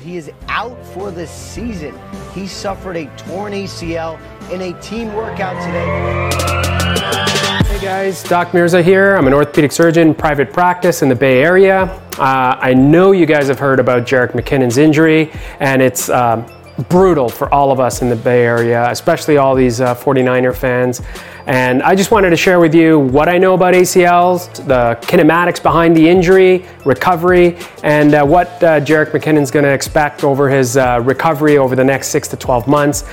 He is out for the season. He suffered a torn ACL in a team workout today. Hey guys, Doc Mirza here. I'm an orthopedic surgeon, private practice in the Bay Area. Uh, I know you guys have heard about Jerick McKinnon's injury, and it's um, brutal for all of us in the Bay Area, especially all these uh, 49er fans. And I just wanted to share with you what I know about ACLs, the kinematics behind the injury, recovery, and uh, what uh, Jerick McKinnon's going to expect over his uh, recovery over the next six to 12 months.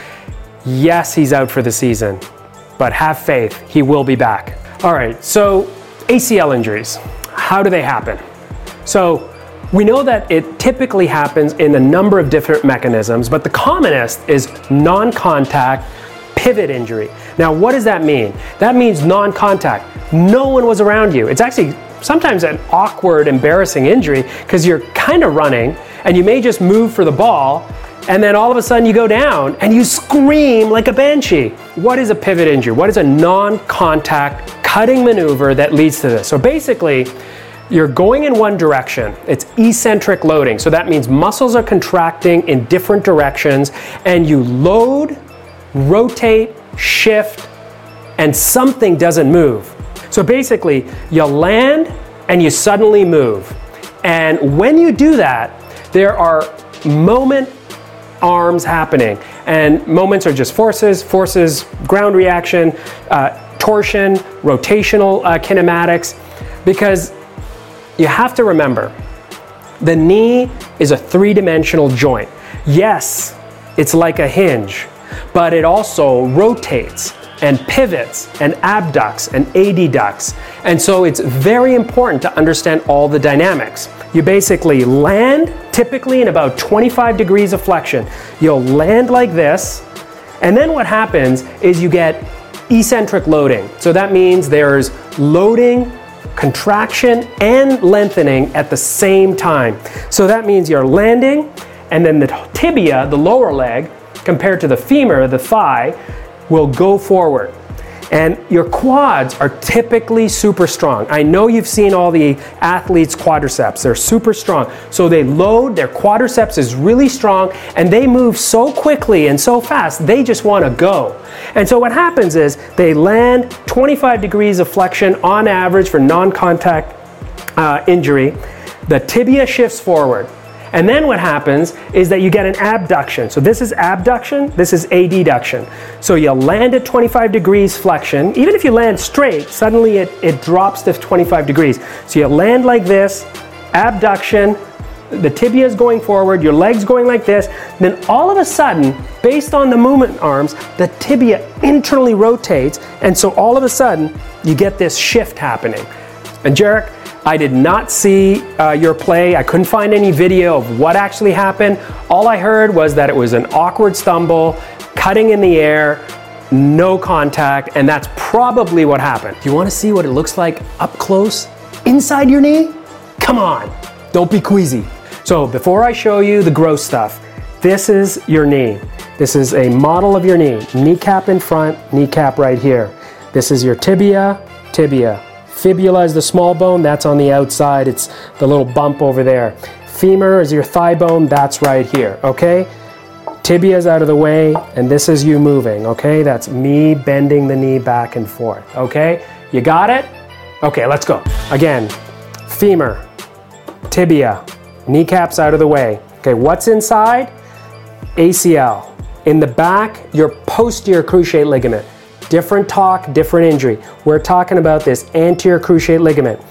Yes, he's out for the season, but have faith, he will be back. All right, so ACL injuries, how do they happen? So we know that it typically happens in a number of different mechanisms, but the commonest is non contact pivot injury. Now, what does that mean? That means non contact. No one was around you. It's actually sometimes an awkward, embarrassing injury because you're kind of running and you may just move for the ball and then all of a sudden you go down and you scream like a banshee. What is a pivot injury? What is a non contact cutting maneuver that leads to this? So basically, you're going in one direction. It's eccentric loading. So that means muscles are contracting in different directions and you load rotate, shift, and something doesn't move. So basically, you land and you suddenly move. And when you do that, there are moment arms happening. And moments are just forces, forces, ground reaction, uh, torsion, rotational uh, kinematics, because you have to remember the knee is a three dimensional joint. Yes, it's like a hinge but it also rotates and pivots and abducts and adducts. And so it's very important to understand all the dynamics. You basically land typically in about 25 degrees of flexion. You'll land like this, and then what happens is you get eccentric loading. So that means there's loading, contraction, and lengthening at the same time. So that means you're landing, and then the tibia, the lower leg, compared to the femur, the thigh, will go forward. And your quads are typically super strong. I know you've seen all the athletes' quadriceps, they're super strong. So they load, their quadriceps is really strong, and they move so quickly and so fast, they just want to go. And so what happens is they land 25 degrees of flexion on average for non contact uh, injury. The tibia shifts forward. And then what happens is that you get an abduction. So this is abduction, this is adduction. So you land at 25 degrees flexion. Even if you land straight, suddenly it, it drops to 25 degrees. So you land like this, abduction, the tibia is going forward, your legs going like this, then all of a sudden, based on the movement arms, the tibia internally rotates, and so all of a sudden, you get this shift happening. And Jerick, I did not see uh, your play. I couldn't find any video of what actually happened. All I heard was that it was an awkward stumble, cutting in the air, no contact, and that's probably what happened. Do you want to see what it looks like up close inside your knee? Come on, don't be queasy. So, before I show you the gross stuff, this is your knee. This is a model of your knee. Kneecap in front, kneecap right here. This is your tibia, tibia. Fibula is the small bone, that's on the outside. It's the little bump over there. Femur is your thigh bone, that's right here, okay? Tibia is out of the way, and this is you moving, okay? That's me bending the knee back and forth, okay? You got it? Okay, let's go. Again, femur, tibia, kneecaps out of the way. Okay, what's inside? ACL. In the back, your posterior cruciate ligament. Different talk, different injury. We're talking about this anterior cruciate ligament.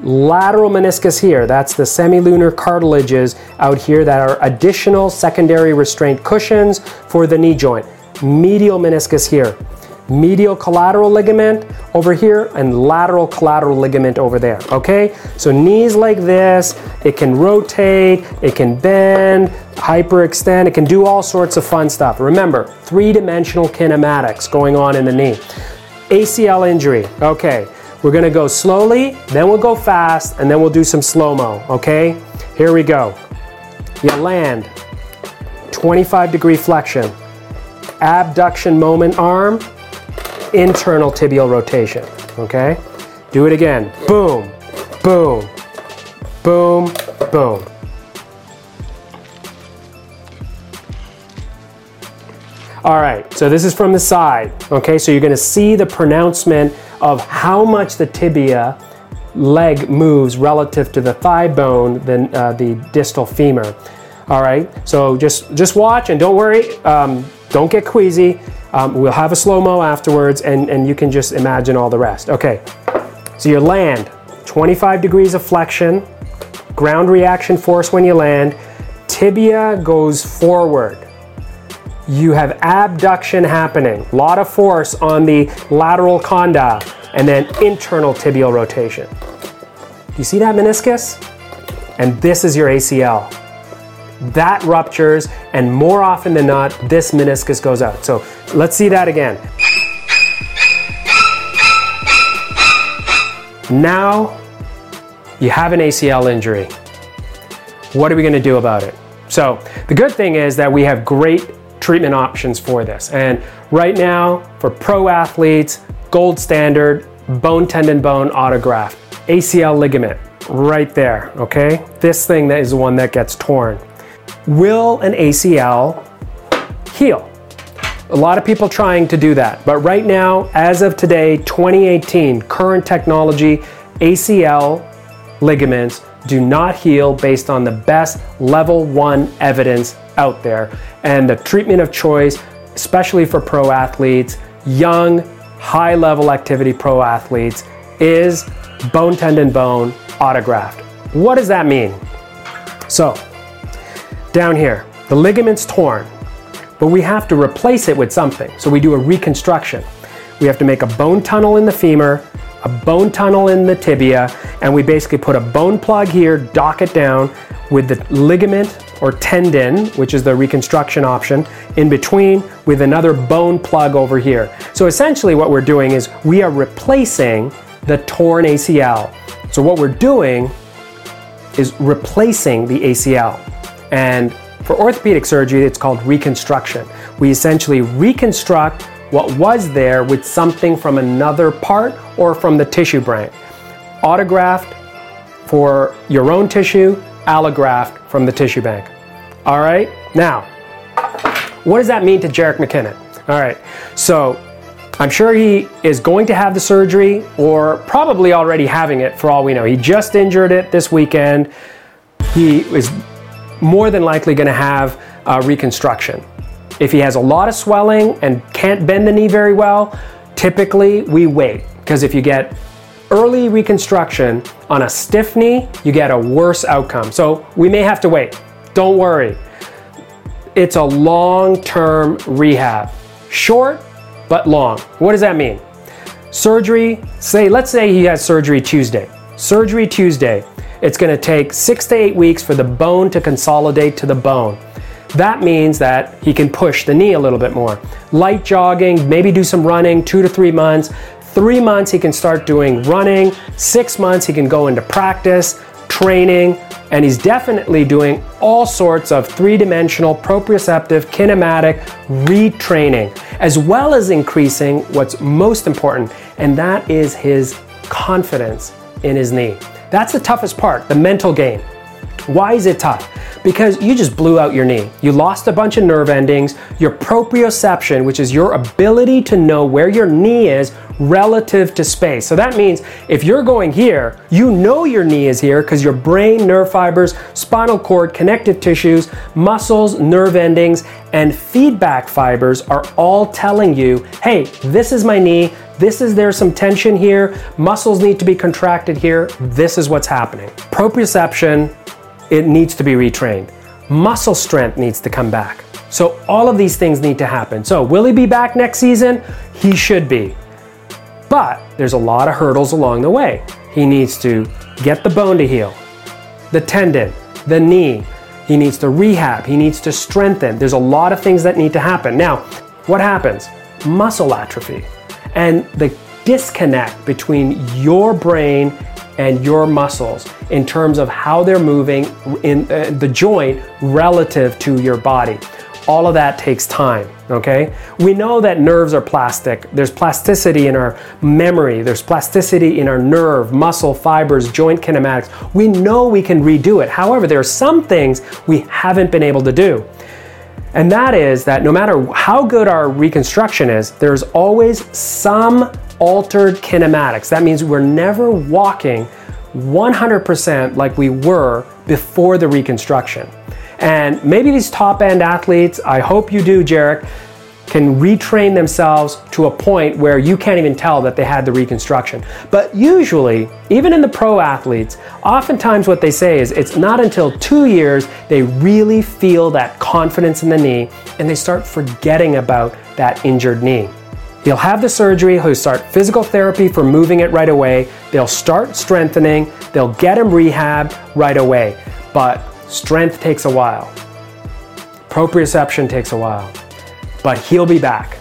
Lateral meniscus here, that's the semilunar cartilages out here that are additional secondary restraint cushions for the knee joint. Medial meniscus here medial collateral ligament over here and lateral collateral ligament over there, okay? So knees like this, it can rotate, it can bend, hyperextend, it can do all sorts of fun stuff. Remember, three-dimensional kinematics going on in the knee. ACL injury, okay. We're gonna go slowly, then we'll go fast, and then we'll do some slow-mo, okay? Here we go. You land, 25 degree flexion, abduction moment arm, internal tibial rotation. Okay? Do it again. Boom, boom, boom, boom. All right, so this is from the side. Okay, so you're gonna see the pronouncement of how much the tibia leg moves relative to the thigh bone than uh, the distal femur. All right, so just just watch and don't worry, um, don't get queasy. Um, we'll have a slow mo afterwards, and and you can just imagine all the rest. Okay, so you land, 25 degrees of flexion, ground reaction force when you land, tibia goes forward you have abduction happening, a lot of force on the lateral condyle, and then internal tibial rotation. Do you see that meniscus? And this is your ACL. That ruptures, and more often than not, this meniscus goes out. So let's see that again. Now you have an ACL injury. What are we going to do about it? So, the good thing is that we have great treatment options for this. And right now, for pro athletes, gold standard, bone tendon bone autograft, ACL ligament, right there, okay? This thing that is the one that gets torn. Will an ACL heal? A lot of people trying to do that, but right now, as of today, 2018, current technology, ACL ligaments do not heal based on the best level one evidence out there. And the treatment of choice, especially for pro athletes, young, high level activity pro athletes, is bone tendon bone autograft. What does that mean? So, down here, the ligament's torn, but we have to replace it with something. So we do a reconstruction. We have to make a bone tunnel in the femur, a bone tunnel in the tibia, and we basically put a bone plug here, dock it down with the ligament or tendon, which is the reconstruction option, in between with another bone plug over here. So essentially what we're doing is we are replacing the torn ACL. So what we're doing is replacing the ACL. And for orthopedic surgery, it's called reconstruction. We essentially reconstruct what was there with something from another part or from the tissue bank. Autograft for your own tissue, allograft from the tissue bank. All right, now, what does that mean to Jerick McKinnon? All right, so I'm sure he is going to have the surgery or probably already having it for all we know. He just injured it this weekend. He is more than likely going to have a reconstruction. If he has a lot of swelling and can't bend the knee very well, typically we wait because if you get early reconstruction on a stiff knee, you get a worse outcome. So we may have to wait. Don't worry. It's a long term rehab. Short, but long. What does that mean? Surgery, say, let's say he has surgery Tuesday. Surgery Tuesday. It's going to take six to eight weeks for the bone to consolidate to the bone. That means that he can push the knee a little bit more. Light jogging, maybe do some running, two to three months. Three months, he can start doing running. Six months, he can go into practice, training, and he's definitely doing all sorts of three dimensional proprioceptive kinematic retraining, as well as increasing what's most important, and that is his confidence in his knee. That's the toughest part, the mental game. Why is it tough? Because you just blew out your knee. You lost a bunch of nerve endings. Your proprioception, which is your ability to know where your knee is relative to space. So that means if you're going here, you know your knee is here because your brain, nerve fibers, spinal cord, connective tissues, muscles, nerve endings, and feedback fibers are all telling you, hey, this is my knee. This is there's some tension here. Muscles need to be contracted here. This is what's happening. Proprioception it needs to be retrained. Muscle strength needs to come back. So all of these things need to happen. So will he be back next season? He should be. But there's a lot of hurdles along the way. He needs to get the bone to heal, the tendon, the knee. He needs to rehab. He needs to strengthen. There's a lot of things that need to happen. Now, what happens? Muscle atrophy and the disconnect between your brain and your muscles in terms of how they're moving in uh, the joint relative to your body. All of that takes time, okay? We know that nerves are plastic. There's plasticity in our memory, there's plasticity in our nerve, muscle, fibers, joint kinematics. We know we can redo it. However, there are some things we haven't been able to do. And that is that no matter how good our reconstruction is, there's always some altered kinematics. That means we're never walking 100% like we were before the reconstruction. And maybe these top end athletes, I hope you do, Jerick, can retrain themselves to a point where you can't even tell that they had the reconstruction. But usually, even in the pro athletes, oftentimes what they say is it's not until two years they really feel that confidence in the knee and they start forgetting about that injured knee. He'll have the surgery, he'll start physical therapy for moving it right away, they'll start strengthening, they'll get him rehab right away. But strength takes a while, proprioception takes a while but he'll be back.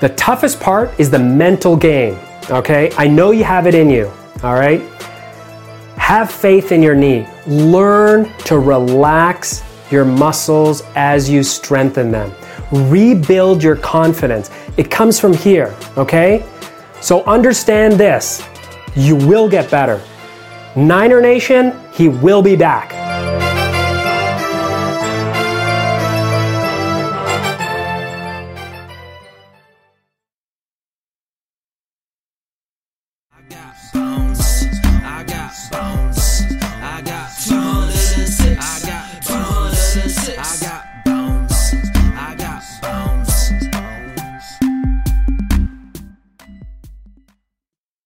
The toughest part is the mental game, okay? I know you have it in you, all right? Have faith in your knee. Learn to relax your muscles as you strengthen them. Rebuild your confidence. It comes from here, okay? So understand this you will get better. Niner Nation, he will be back.